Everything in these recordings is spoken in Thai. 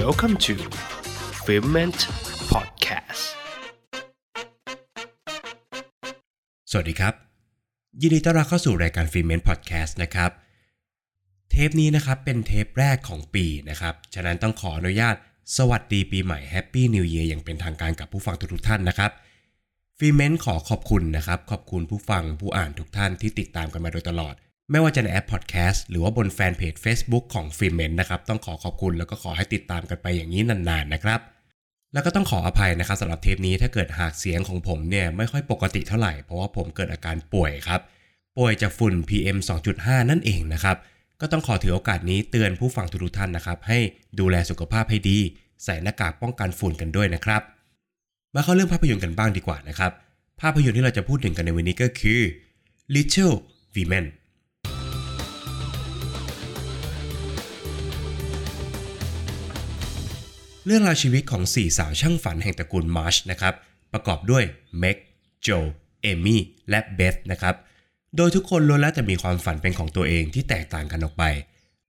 Welcome to f i l m e n t Podcast สวัสดีครับ ยินดีต้อนรับเข้าสู่รายการ Filment Podcast นะครับ เทปนี้นะครับเป็นเทปแรกของปีนะครับ ฉะนั้นต้องขออนุญาตสวัสดีปีใหม่ Happy New Year อย่างเป็นทางการกับผู้ฟังทุกๆท่านนะครับ Filment ขอขอบคุณนะครับ ขอบคุณผู้ฟังผู้อ่านทุกท่านที่ติดตามกันมาโดยตลอด ไม่ว่าจะในแอปพอดแคสต์หรือว่าบนแฟนเพจ Facebook ของ Filment นะครับ ต้องขอขอบคุณแล้วก็ขอให้ติดตามกันไปอย่างนี้นานๆนะครับ แล้วก็ต้องขออภัยนะครับสำหรับเทปนี้ถ้าเกิดหากเสียงของผมเนี่ยไม่ค่อยปกติเท่าไหร่ เพราะว่าผมเกิดอาการป่วยครับ ป่วยจากฝุ่น PM 2.5 นั่นเองนะครับ ก็ต้องขอถือโอกาสนี้เตือนผู้ฟังทุกท่านนะครับ ให้ดูแลสุขภาพให้ดี ใส่หน้ากากป้องกันฝุ่นกันด้วยนะครับ มาเข้าเรื่องภาพยนตร์กันบ้างดีกว่านะครับ ภาพยนตร์ที่เราจะพูดถึงกันในวันนี้ก็คือ Little Women เรื่องราวชีวิตของ 4 สาวช่างฝันแห่งตระกูลมาร์ชนะครับประกอบด้วยเม็กโจเอมี่และเบธนะครับโดยทุกคนล้วนแล้วแต่มีความฝันเป็นของตัวเองที่แตกต่างกันออกไป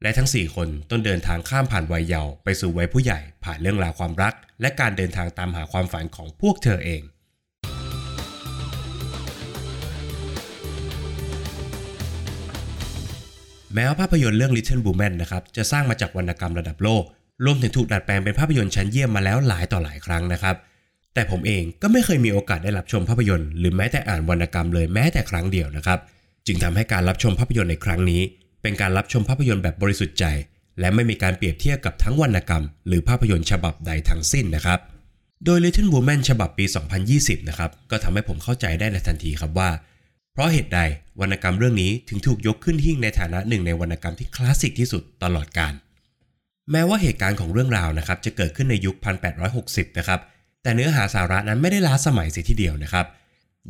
และทั้ง 4 คนต้องเดินทางข้ามผ่านวัยเยาว์ไปสู่วัยผู้ใหญ่ผ่านเรื่องราวความรัก และการเดินทางตามหาความฝันของพวกเธอเองแม้ว่าภาพยนตร์เรื่อง Little Women นะครับจะสร้างมาจากวรรณกรรมระดับโลก รวมถึงถูกดัดแปลงเป็นภาพยนตร์ชั้นเยี่ยมมาแล้วหลายต่อหลายครั้งนะครับ แต่ผมเองก็ไม่เคยมีโอกาสได้รับชมภาพยนตร์ หรือแม้แต่อ่านวรรณกรรมเลยแม้แต่ครั้งเดียวนะครับ จึงทำให้การรับชมภาพยนตร์ในครั้งนี้ เป็นการรับชมภาพยนตร์แบบบริสุทธิ์ใจ และไม่มีการเปรียบเทียบกับทั้งวรรณกรรม หรือภาพยนตร์ฉบับใดทั้งสิ้นนะครับ โดย Little Women ฉบับปี 2020 นะครับก็ทำให้ผมเข้าใจได้ในทันทีครับว่า เพราะเหตุใดวรรณกรรมเรื่องนี้ถึงถูกยกขึ้นหิ้งในฐานะหนึ่งในวรรณกรรมที่คลาสสิกที่สุดตลอดกาล แม้ว่าเหตุการณ์ของเรื่องราวนะครับจะเกิดขึ้นในยุค 1860 นะครับ แต่เนื้อหาสาระนั้นไม่ได้ล้าสมัยเสียทีเดียวนะครับ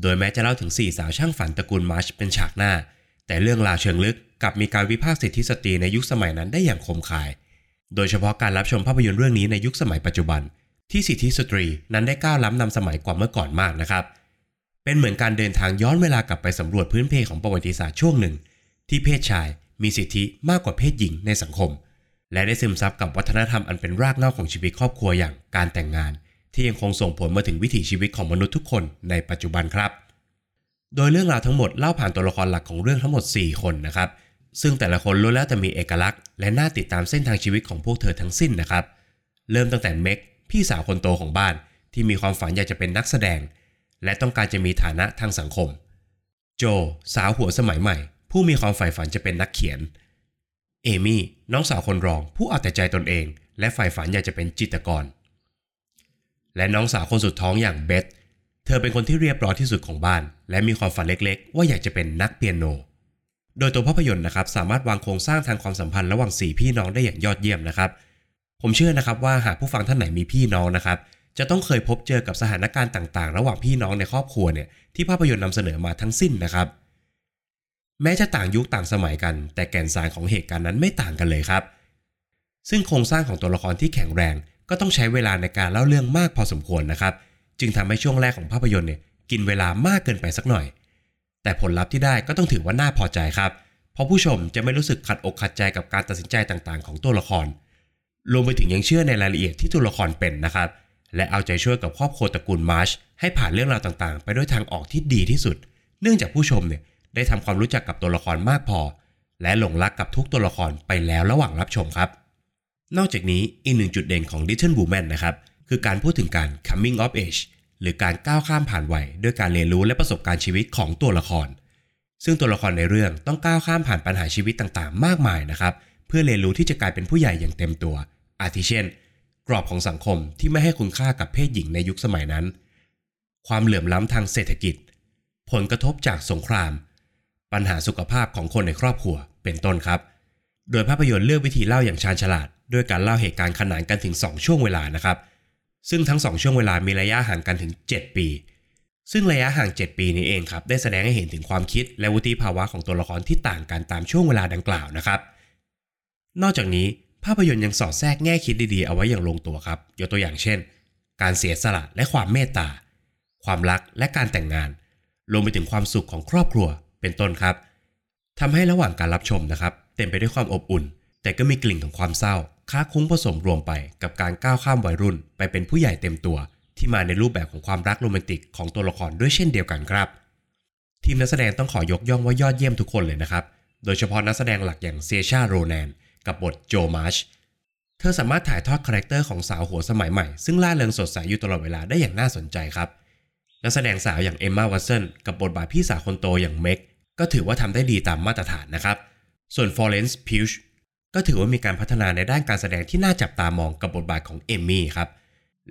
โดยแม้จะเล่าถึง 4 สาวช่างฝันตระกูลมาร์ชเป็นฉากหน้า แต่เรื่องราวเชิงลึกกลับมีการวิพากษ์สิทธิสตรีในยุคสมัยนั้นได้อย่างคมคาย โดยเฉพาะการรับชมภาพยนตร์เรื่องนี้ในยุคสมัยปัจจุบัน ที่สิทธิสตรีนั้นได้ก้าวล้ำนำสมัยกว่าเมื่อก่อนมากนะครับ เป็นเหมือนการเดินทางย้อนเวลากลับไปสำรวจพื้นเพของประวัติศาสตร์ช่วงหนึ่ง ที่เพศชายมีสิทธิมากกว่าเพศหญิงในสังคม และได้ซึมซับกับวัฒนธรรมอันเป็นรากเหง้าของชีวิตครอบครัวอย่างการแต่งงาน ที่ยังคงส่งผลมาถึงวิถีชีวิตของมนุษย์ทุกคนในปัจจุบันครับ โดยเรื่องราวทั้งหมดเล่าผ่านตัวละครหลักของเรื่องทั้งหมด 4 คนนะครับ ซึ่งแต่ละคนล้วนแล้วแต่มีเอกลักษณ์ และน่าติดตามเส้นทางชีวิตของพวกเธอทั้งสิ้นนะครับ เริ่มตั้งแต่เม็กพี่สาวคนโตของบ้าน ที่มีความฝันอยากจะเป็นนักแสดง และต้องการจะมีฐานะทางสังคม โจ สาวหัวสมัยใหม่ ผู้มีความใฝ่ฝันจะเป็นนักเขียน เอมี่น้องสาวคนรองผู้เอาแต่ใจตนเอง และใฝ่ฝันอยากจะเป็นจิตกร และน้องสาวคนสุดท้องอย่างเบธเธอเป็นคนที่เรียบร้อยที่สุดของบ้าน และมีความฝันเล็กๆ ว่าอยากจะเป็นนักเปียโน โดยตัวภาพยนตร์นะครับสามารถวางโครงสร้างทางความสัมพันธ์ระหว่างสี่พี่น้องได้อย่างยอดเยี่ยมนะครับ ผมเชื่อนะครับว่าหากผู้ฟังท่านไหนมีพี่น้องนะครับ จะต้องเคยพบเจอกับสถานการณ์ต่างๆ ระหว่างพี่น้องในครอบครัวเนี่ยที่ภาพยนตร์นำเสนอมาทั้งสิ้นนะครับ แม้จะต่างยุคต่างสมัยกัน แต่แก่นสารของเหตุการณ์นั้นไม่ต่างกันเลยครับ ซึ่งโครงสร้างของตัวละครที่แข็งแรง ก็ต้องใช้เวลาในการเล่าเรื่องมากพอสมควรนะครับ จึงทำให้ช่วงแรกของภาพยนตร์เนี่ยกินเวลามากเกินไปสักหน่อย แต่ผลลัพธ์ที่ได้ก็ต้องถือว่าน่าพอใจครับ เพราะผู้ชมจะไม่รู้สึกขัดอกขัดใจกับการตัดสินใจต่างๆ ของตัวละคร รวมไปถึงยังเชื่อในรายละเอียดที่ตัวละครเป็นนะครับ และเอาใจช่วยกับครอบครัวตระกูลมาร์ชให้ผ่านเรื่องราวต่างๆ ไปด้วยทางออกที่ดีที่สุด เนื่องจากผู้ชมเนี่ย ได้ทำความรู้จักกับตัวละครมากพอ และหลงรักกับทุกตัวละครไปแล้วระหว่างรับชมครับ นอกจากนี้อีกหนึ่งจุดเด่นของ Little Women นะครับคือการพูดถึงการ coming of age หรือการก้าวข้ามผ่านวัยด้วยการเรียนรู้และประสบการณ์ชีวิตของตัวละคร ซึ่งตัวละครในเรื่องต้องก้าวข้ามผ่านปัญหาชีวิตต่างๆ มากมายนะครับเพื่อเรียนรู้ที่จะกลายเป็นผู้ใหญ่อย่างเต็มตัว อาทิเช่น กรอบของสังคมที่ไม่ให้คุณค่ากับเพศหญิงในยุคสมัยนั้น ความเหลื่อมล้ำทางเศรษฐกิจ ผลกระทบจากสงคราม ปัญหาสุขภาพของคนในครอบครัวเป็นต้นครับ โดยภาพยนตร์เลือกวิธีเล่าอย่างชาญฉลาด ด้วยการเล่าเหตุการณ์ขนานกันถึง 2 ช่วงเวลานะครับ ซึ่งทั้ง 2 ช่วงเวลามีระยะห่างกันถึง 7 ปี ซึ่งระยะห่าง 7 ปีนี้เองครับได้แสดงให้เห็นถึงความคิดและวุฒิภาวะของตัวละครที่ต่างกันตามช่วงเวลาดังกล่าวนะครับ นอกจากนี้ภาพยนตร์ยังสอดแทรกแง่คิดดีๆ เอาไว้อย่างลงตัวครับ ยกตัวอย่างเช่น การเสียสละและความเมตตา ความรักและการแต่งงาน รวมไปถึงความสุขของครอบครัว เป็นต้นครับทำให้ระหว่างการรับชมนะครับ เต็มไปด้วยความอบอุ่น แต่ก็มีกลิ่นของความเศร้าค้าคุ้งผสมรวมไปกับการก้าวข้ามวัยรุ่น ไปเป็นผู้ใหญ่เต็มตัว ที่มาในรูปแบบของความรักโรแมนติกของตัวละครด้วยเช่นเดียวกันครับ ทีมนักแสดงต้องขอยกย่องว่ายอดเยี่ยมทุกคนเลยนะครับ โดยเฉพาะนักแสดงหลักอย่างเซอร์ชาโรแนนกับบทโจมาร์ชเธอสามารถถ่ายทอด character ของสาวหัวสมัยใหม่ ซึ่งร่าเริงสดใสอยู่ตลอดเวลาได้อย่างน่าสนใจครับนักแสดงสาวอย่างเอมมาวัตสันกับบทบาทพี่สาวคนโตอย่างเม็ก ก็ถือว่าทำได้ดีตามมาตรฐานนะครับ ส่วนฟลอเรนซ์พิวจ์ก็ถือว่ามีการพัฒนาในด้านการแสดงที่น่าจับตามองกับบทบาทของเอมี่ครับ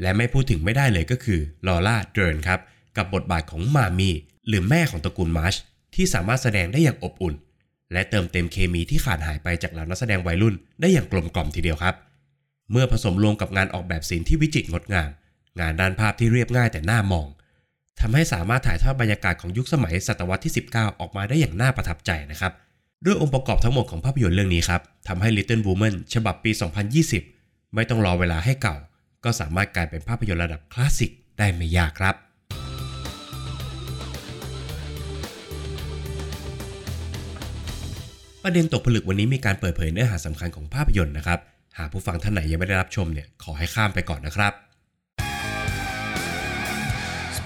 และไม่พูดถึงไม่ได้เลยก็คือลอร่าเดิร์นครับ กับบทบาทของมาร์มีหรือแม่ของตระกูลมาร์ชที่สามารถแสดงได้อย่างอบอุ่น และเติมเต็มเคมีที่ขาดหายไปจากเหล่านักแสดงวัยรุ่นได้อย่างกลมกล่อมทีเดียวครับ เมื่อผสมรวมกับงานออกแบบศิลป์ที่วิจิตรงดงาม งานด้านภาพที่เรียบง่ายแต่น่ามอง ทำให้สามารถถ่ายทอดบรรยากาศของยุคสมัยศตวรรษที่ 19 ออกมาได้อย่างน่าประทับใจนะครับด้วยองค์ประกอบทั้งหมดของภาพยนตร์เรื่องนี้ครับทำให้ Little Woman ฉบับปี 2020 ไม่ต้องรอเวลาให้เก่า ก็สามารถกลายเป็นภาพยนตร์ระดับคลาสสิกได้ไม่ยากครับประเด็นตกผลึกวันนี้มีการเปิดเผยเนื้อหาสำคัญของภาพยนตร์นะครับ หากผู้ฟังท่านไหนยังไม่ได้รับชมเนี่ยขอให้ข้ามไปก่อนนะครับ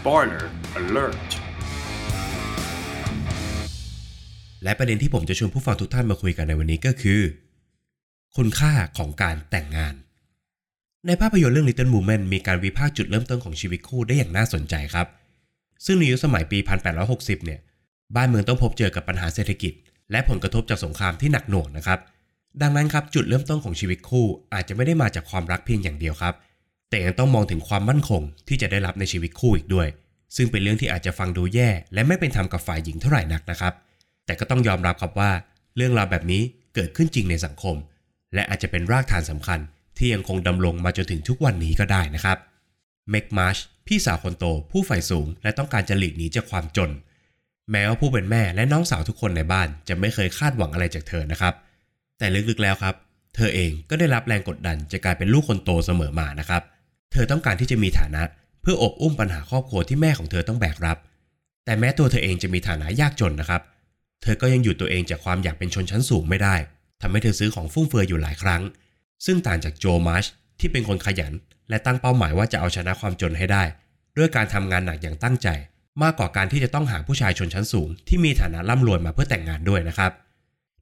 Spoiler alert และประเด็นที่ผมจะชวนผู้ฟังทุกท่านมาคุยกันในวันนี้ก็คือ คุณค่าของการแต่งงาน ในภาพยนตร์เรื่อง Little Women มีการวิพากษ์จุดเริ่มต้นของชีวิตคู่ได้อย่างน่าสนใจครับ ซึ่งในยุคสมัยปี 1860 เนี่ย บ้านเมืองต้องพบเจอกับปัญหาเศรษฐกิจ และผลกระทบจากสงครามที่หนักหน่วงนะครับ ดังนั้นครับจุดเริ่มต้นของชีวิตคู่อาจจะไม่ได้มาจากความรักเพียงอย่างเดียวครับ แต่ยังต้องมองถึงความมั่นคงที่จะได้รับในชีวิตคู่อีกด้วย ซึ่งเป็นเรื่องที่อาจจะฟังดูแย่ และไม่เป็นธรรมกับฝ่ายหญิงเท่าไหร่นักนะครับ แต่ก็ต้องยอมรับครับว่า เรื่องราวแบบนี้เกิดขึ้นจริงในสังคม และอาจจะเป็นรากฐานสำคัญ ที่ยังคงดำรงมาจนถึงทุกวันนี้ก็ได้นะครับเมกมาร์ชพี่สาวคนโต ผู้ใฝ่สูง และต้องการจะหลีกหนีจากความจน แม้ว่าผู้เป็นแม่และน้องสาวทุกคนในบ้านจะไม่เคยคาดหวังอะไรจากเธอนะครับ แต่ลึกๆแล้วครับ เธอเองก็ได้รับแรงกดดันจะกลายเป็นลูกคนโตเสมอมานะครับเเธอต้องการที่จะมีฐานะ เพื่ออบอุ้มปัญหาครอบครัวที่แม่ของเธอต้องแบกรับ แต่แม้ตัวเธอเองจะมีฐานะยากจนนะครับ เธอก็ยังหยุดตัวเองจากความอยากเป็นชนชั้นสูงไม่ได้ทำให้เธอซื้อของฟุ่มเฟือยอยู่หลายครั้ง ซึ่งต่างจากโจมาร์ชที่เป็นคนขยัน และตั้งเป้าหมายว่าจะเอาชนะความจนให้ได้ ด้วยการทำงานหนักอย่างตั้งใจ มากกว่าการที่จะต้องหาผู้ชายชนชั้นสูง ที่มีฐานะร่ำรวยมาเพื่อแต่งงานด้วยนะครับ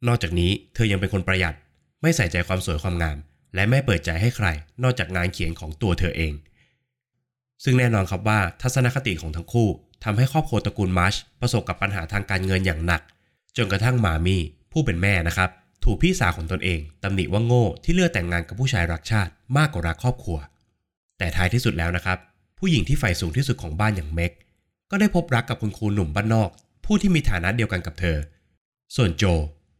นอกจากนี้เธอยังเป็นคนประหยัด ไม่ใส่ใจความสวยความงาม และไม่เปิดใจให้ใคร นอกจากงานเขียนของตัวเธอเอง ซึ่งแน่นอนครับว่าทัศนคติของทั้งคู่ทำให้ครอบครัวตระกูลมาร์ชประสบกับปัญหาทางการเงินอย่างหนัก จนกระทั่งมามี่ผู้เป็นแม่นะครับ ถูกพี่สาวของตนเองตำหนิว่าโง่ที่เลือกแต่งงานกับผู้ชายรักชาติมากกว่ารักครอบครัว แต่ท้ายที่สุดแล้วนะครับ ผู้หญิงที่ใฝ่สูงที่สุดของบ้านอย่างเม็กก็ได้พบรักกับคุณครูหนุ่มบ้านนอก ผู้ที่มีฐานะเดียวกันกับเธอ ส่วนโจ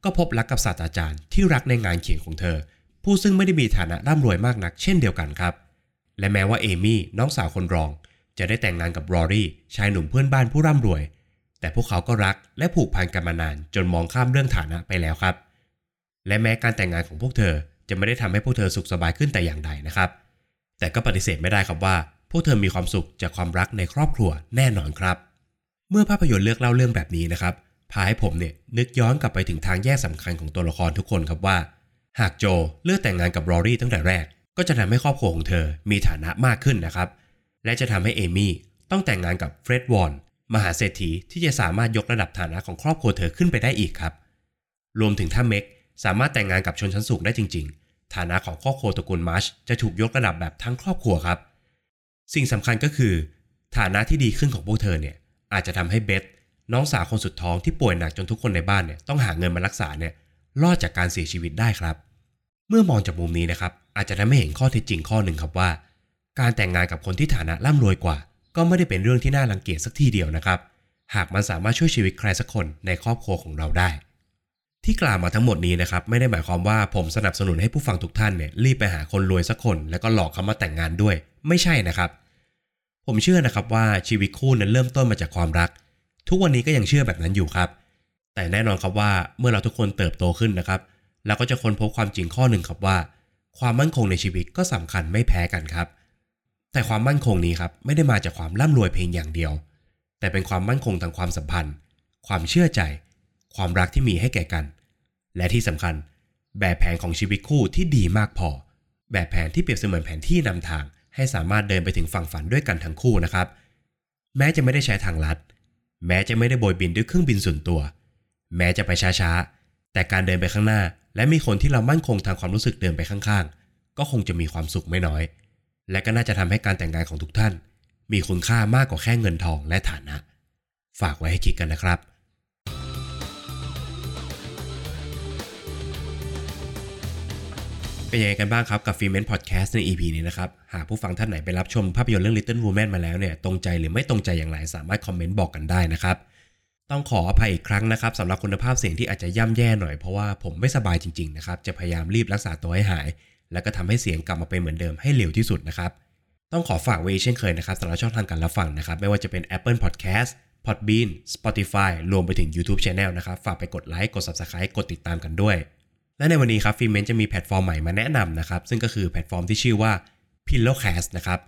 ก็พบรักกับศาสตราจารย์ที่รักในงานเขียนของเธอ ผู้ซึ่งไม่ได้มีฐานะร่ำรวยมากนักเช่นเดียวกันครับ และแม้ว่าเอมี่น้องสาวคนรอง จะได้แต่งงานกับรอรี่ชายหนุ่มเพื่อนบ้านผู้ร่ำรวย แต่พวกเขาก็รักและผูกพันกันมานานจนมองข้ามเรื่องฐานะไปแล้วครับ และแม้การแต่งงานของพวกเธอจะไม่ได้ทำให้พวกเธอสุขสบายขึ้นแต่อย่างใดนะครับ แต่ก็ปฏิเสธไม่ได้ครับว่า พวกเธอมีความสุขจากความรักในครอบครัวแน่นอนครับ เมื่อภาพยนตร์เลือกเล่าเรื่องแบบนี้นะครับพาให้ผมเนี่ยนึกย้อนกลับไปถึงทางแยกสำคัญของตัวละครทุกคนครับว่า หากโจเลือกแต่งงานกับรอรี่ตั้งแต่แรก ก็จะทำให้ครอบครัวของเธอมีฐานะมากขึ้นนะครับ และจะทำให้เอมี่ต้องแต่งงานกับเฟร็ดวอนมหาเศรษฐีที่จะสามารถยกระดับฐานะของครอบครัวเธอขึ้นไปได้อีกครับ รวมถึงถ้าเม็กสามารถแต่งงานกับชนชั้นสูงได้จริง ๆ ฐานะของครอบครัวตระกูลมาร์ชจะถูกยกระดับแบบทั้งครอบครัวครับ สิ่งสำคัญก็คือ ฐานะที่ดีขึ้นของพวกเธอเนี่ยอาจจะทำให้เบธน้องสาวคนสุดท้องที่ป่วยหนักจนทุกคนในบ้านเนี่ยต้องหาเงินมารักษาเนี่ยรอดจากการเสียชีวิตได้ครับ เมื่อมองจากมุมนี้นะครับ อาจจะทำให้เห็นข้อเท็จจริงข้อหนึ่งครับว่า การแต่งงานกับคนที่ฐานะร่ำรวยกว่า ก็ไม่ได้เป็นเรื่องที่น่ารังเกียจสักทีเดียวนะครับ หากมันสามารถช่วยชีวิตใครสักคนในครอบครัวของเราได้ ที่กล่าวมาทั้งหมดนี้นะครับไม่ได้หมายความว่าผมสนับสนุนให้ผู้ฟังทุกท่านเนี่ยรีบไปหาคนรวยสักคน แล้วก็หลอกเขามาแต่งงานด้วย ไม่ใช่นะครับ ผมเชื่อนะครับว่าชีวิตคู่นั้นเริ่มต้นมาจากความรัก ทุกวันนี้ก็ยังเชื่อแบบนั้นอยู่ครับ แต่แน่นอนครับว่าเมื่อเราทุกคนเติบโตขึ้นนะครับ เราก็จะค้นพบความจริงข้อหนึ่งครับว่า ความมั่นคงในชีวิตก็สำคัญไม่แพ้กันครับ แต่ความมั่นคงนี้ครับไม่ได้มาจากความร่ำรวยเพียงอย่างเดียว แต่เป็นความมั่นคงทางความสัมพันธ์ ความเชื่อใจ ความรักที่มีให้แก่กัน และที่สำคัญ แบบแผนของชีวิตคู่ที่ดีมากพอ แบบแผนที่เปรียบเสมือนแผนที่นำทาง ให้สามารถเดินไปถึงฝั่งฝันด้วยกันทั้งคู่นะครับ แม้จะไม่ได้ใช้ทางลัด แม้จะไม่ได้โบยบินด้วยเครื่องบินส่วนตัว แม้จะไปช้าๆแต่การเดินไปข้างหน้า และมีคนที่เรามั่นคงทางความรู้สึกเดินไปข้างๆ ก็คงจะมีความสุขไม่น้อย และก็น่าจะทำให้การแต่งงานของทุกท่าน มีคุณค่ามากกว่าแค่เงินทองและฐานะ ฝากไว้ให้คิดกันนะครับเป็นยังไงกันบ้างครับกับฟิเมนพอดแคสต์ใน EP นี้นะครับ หากผู้ฟังท่านไหนไปรับชมภาพยนตร์เรื่อง Little Woman มาแล้วเนี่ยตรงใจหรือไม่ตรงใจอย่างไรสามารถคอมเมนต์บอกกันได้นะครับ ต้องขออภัยอีกครั้งนะครับสำหรับคุณภาพเสียงที่อาจจะย่ำแย่หน่อยเพราะว่าผมไม่สบายจริงๆนะครับจะพยายามรีบรักษาตัวให้หาย แล้วก็ทำให้เสียงกลับมาเป็นเหมือนเดิมให้เร็วที่สุดนะครับต้องขอฝากไว้เช่นเคยนะครับสำหรับช่องทางการรับฟังนะครับไม่ว่าจะเป็น Apple Podcast Podbean Spotify รวมไปถึง YouTube Channel นะครับฝากไปกดไลค์กด Subscribe กดติดตามกันด้วย และในวันนี้ครับ Filment จะมีแพลตฟอร์มใหม่มาแนะนำนะครับซึ่งก็คือแพลตฟอร์มที่ชื่อว่า Pillowcast นะครับ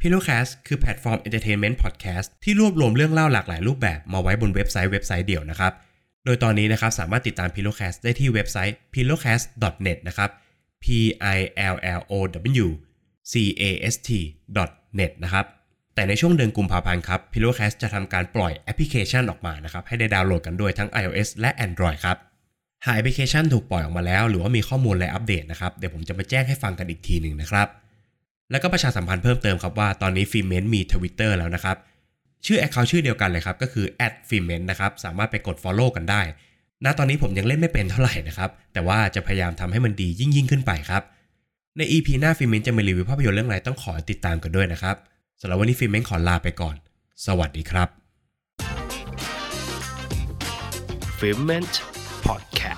Pillowcast คือแพลตฟอร์ม Entertainment Podcast ที่รวบรวมเรื่องเล่าหลากหลายรูปแบบมาไว้บนเว็บไซต์เว็บไซต์เดียวนะครับ โดยตอนนี้นะครับสามารถติดตาม Pillowcast ได้ที่เว็บไซต์ pillowcast.net นะครับ p i l l o w c a s t net นะครับ แต่ในช่วงเดือนกุมภาพันธ์ครับ Pillowcast จะทำการปล่อยแอปพลิเคชันออกมานะครับ ให้ได้ดาวน์โหลดกันด้วยทั้ง iOS และ Android ครับ หากแอปพลิเคชันถูกปล่อยออกมาแล้ว หรือว่ามีข้อมูลและอัปเดตนะครับ เดี๋ยวผมจะมาแจ้งให้ฟังกันอีกทีหนึ่งนะครับ แล้วก็ประชาสัมพันธ์เพิ่มเติมครับว่าตอนนี้ Filment มี Twitter แล้วนะครับ ชื่อ Account ชื่อเดียวกันเลยครับ ก็คือ f i l m e n t นะครับ สามารถไปกด Follow กันได้ ณ ตอนนี้ผมยังเล่นไม่เป็นเท่าไหร่นะครับ แต่ว่าจะพยายามทำให้มันดียิ่งยิ่งขึ้นไปครับ ใน EP หน้า Filment จะมารีวิวภาพยนตร์เรื่องอะไรต้องขอติดตามกันด้วยนะครับสำหรับวันนี้ Filment ขอลาไปก่อน สวัสดีครับ f i m e n t Podcast